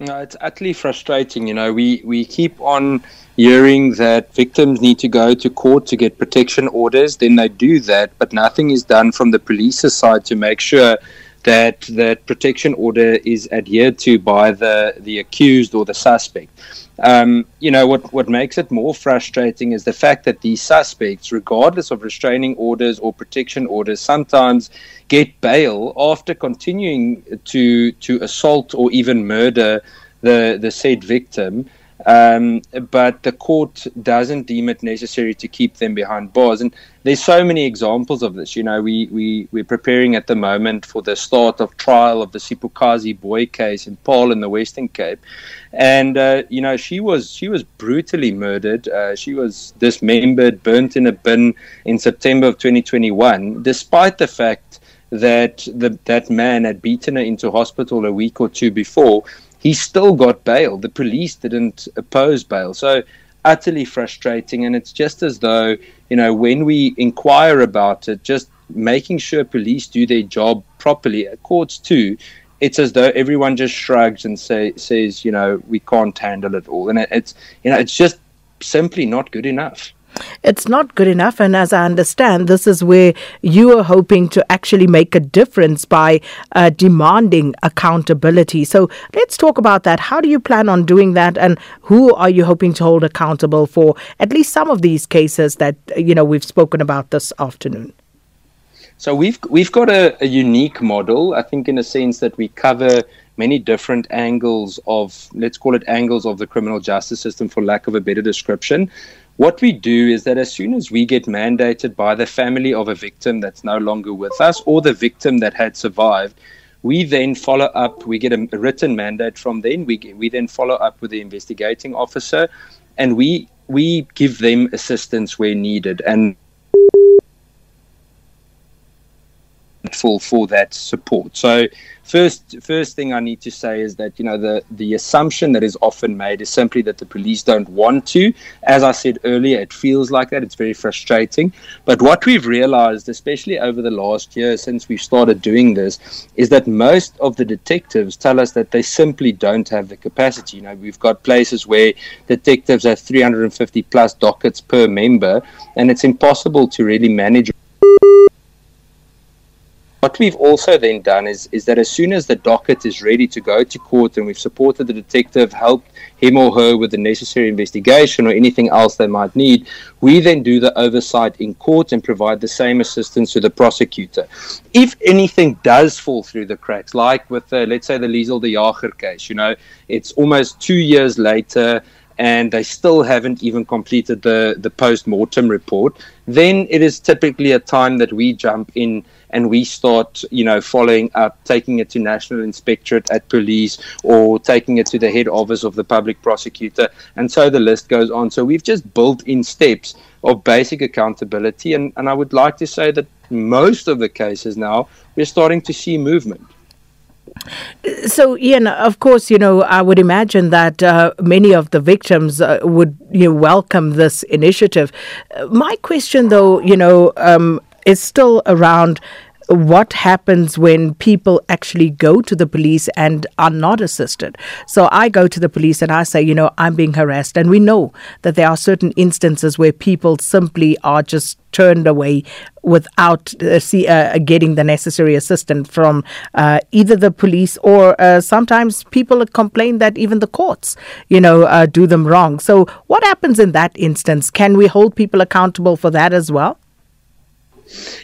No, it's utterly frustrating. You know, we, we keep on hearing that victims need to go to court to get protection orders. Then they do that, but nothing is done from the police's side to make sure that that protection order is adhered to by the, the accused or the suspect. Um, you know, what, what makes it more frustrating is the fact that these suspects, regardless of restraining orders or protection orders, sometimes get bail after continuing to, to assault or even murder the, the said victim. Um, but the court doesn't deem it necessary to keep them behind bars. And there's so many examples of this. You know, we, we, we're preparing at the moment for the start of trial of the Sipukazi boy case in Paarl in the Western Cape. And, uh, you know, she was, she was brutally murdered. Uh, she was dismembered, burnt in a bin in September of 2021, despite the fact that the, that man had beaten her into hospital a week or two before he still got bail. The police didn't oppose bail. So utterly frustrating. And it's just as though, you know, when we inquire about it, just making sure police do their job properly, courts too, it's as though everyone just shrugs and say, says, you know, we can't handle it all. And it's, you know, it's just simply not good enough. It's not good enough. And as I understand, this is where you are hoping to actually make a difference by uh, demanding accountability. So let's talk about that. How do you plan on doing that? And who are you hoping to hold accountable for at least some of these cases that, you know, we've spoken about this afternoon? So we've we've got a, a unique model, I think, in a sense that we cover many different angles of let's call it angles of the criminal justice system for lack of a better description what we do is that as soon as we get mandated by the family of a victim that's no longer with us or the victim that had survived, we then follow up. We get a, written mandate from them. We we then follow up with the investigating officer, and we we give them assistance where needed. And for for that support. So first first thing I need to say is that you know the the assumption that is often made is simply that the police don't want to. As I said earlier, it feels like that. It's very frustrating. But what we've realized, especially over the last year since we've started doing this, is that most of the detectives tell us that they simply don't have the capacity. You know, we've got places where detectives have 350 plus dockets per member, and it's impossible to really manage what we've also then done is, is that as soon as the docket is ready to go to court and we've supported the detective, helped him or her with the necessary investigation or anything else they might need, we then do the oversight in court and provide the same assistance to the prosecutor. If anything does fall through the cracks, like with, let's say, the Liesel de Jager case, you know, it's almost two years later and they still haven't even completed the, the post mortem report, then it is typically a time that we jump in and we start, you know, following up, taking it to National Inspectorate at police or taking it to the head office of the public prosecutor. And so the list goes on. So we've just built in steps of basic accountability. And, and I would like to say that most of the cases now, we're starting to see movement. So, Ian, of course, you know, I would imagine that uh, many of the victims uh, would you know, welcome this initiative. Uh, my question, though, you know, um, is still around what happens when people actually go to the police and are not assisted. So I go to the police and I say, you know, I'm being harassed. And we know that there are certain instances where people simply are just turned away without uh, see, uh, getting the necessary assistance from uh, either the police or uh, sometimes people complain that even the courts, you know, uh, do them wrong. So what happens in that instance? Can we hold people accountable for that as well?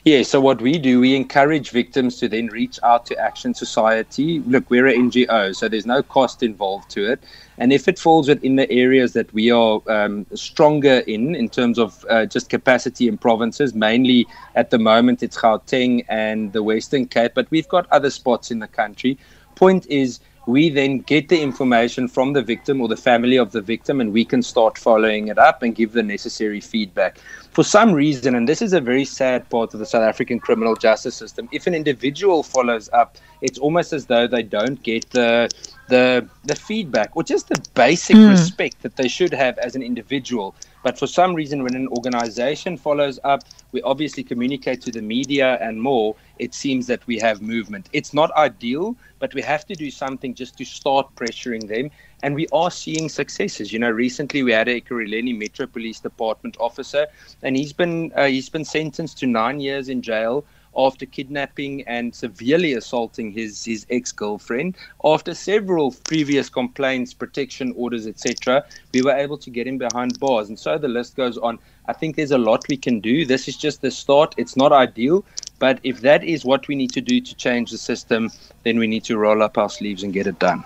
Yeah, so what we do, we encourage victims to then reach out to Action Society. Look, we're an NGO, so there's no cost involved to it. And if it falls within the areas that we are um, stronger in, in terms of uh, just capacity in provinces, mainly at the moment it's Gauteng and the Western Cape, but we've got other spots in the country. Point is, we then get the information from the victim or the family of the victim and we can start following it up and give the necessary feedback. For some reason, and this is a very sad part of the South African criminal justice system, if an individual follows up, it's almost as though they don't get the the the feedback or just the basic mm. respect that they should have as an individual. But for some reason, when an organization follows up, we obviously communicate to the media and more. It seems that we have movement. It's not ideal, but we have to do something just to start pressuring them. And we are seeing successes. You know, recently we had a Ekurhuleni Metro Police Department officer, and he's been uh, he's been sentenced to nine years in jail after kidnapping and severely assaulting his, his ex-girlfriend. After several previous complaints, protection orders, etc., we were able to get him behind bars. And so the list goes on. I think there's a lot we can do. This is just the start. It's not ideal, but if that is what we need to do to change the system, then we need to roll up our sleeves and get it done.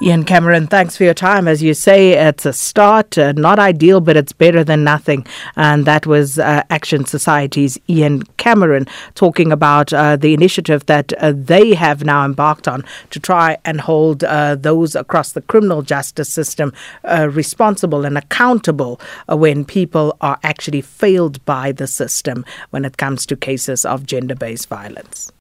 Ian Cameron, thanks for your time. As you say, it's a start, uh, not ideal, but it's better than nothing. And that was uh, Action Society's Ian Cameron talking about uh, the initiative that uh, they have now embarked on to try and hold uh, those across the criminal justice system uh, responsible and accountable when people are actually failed by the system when it comes to cases of gender based violence.